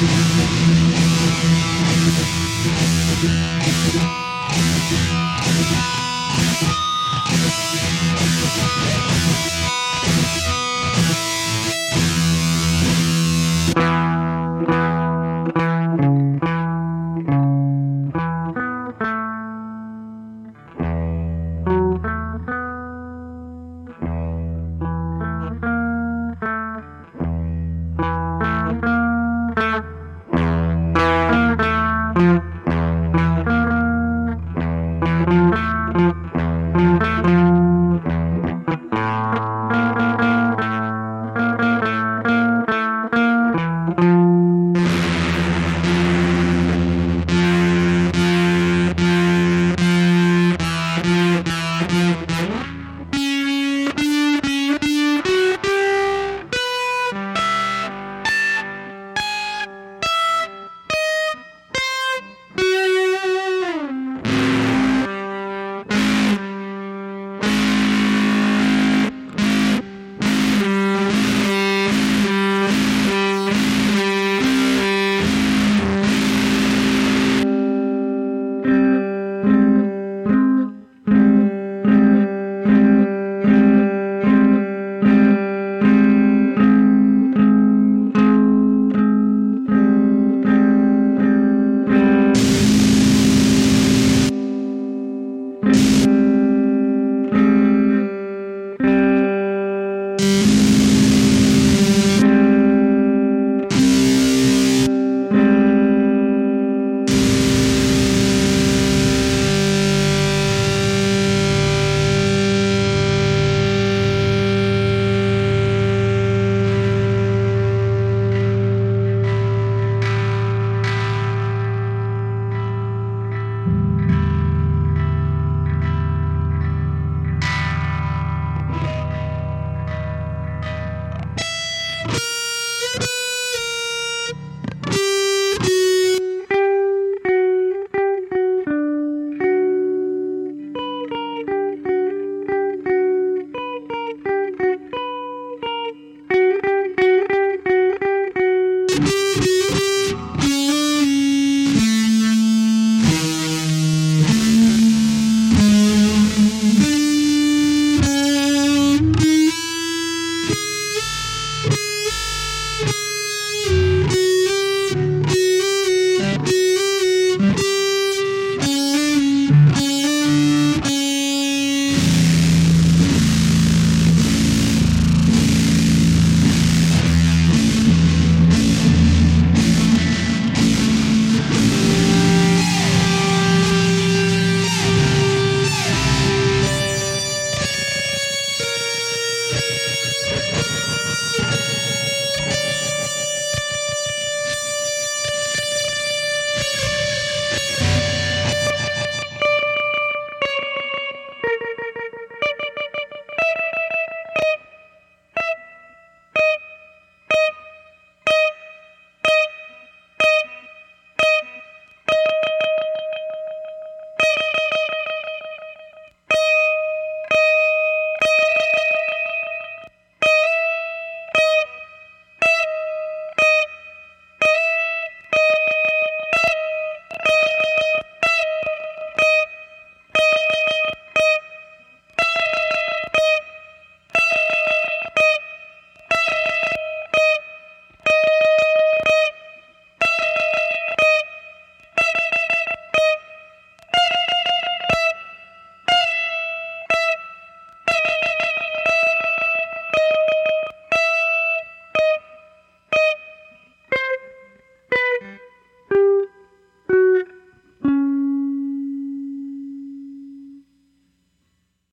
Thank Música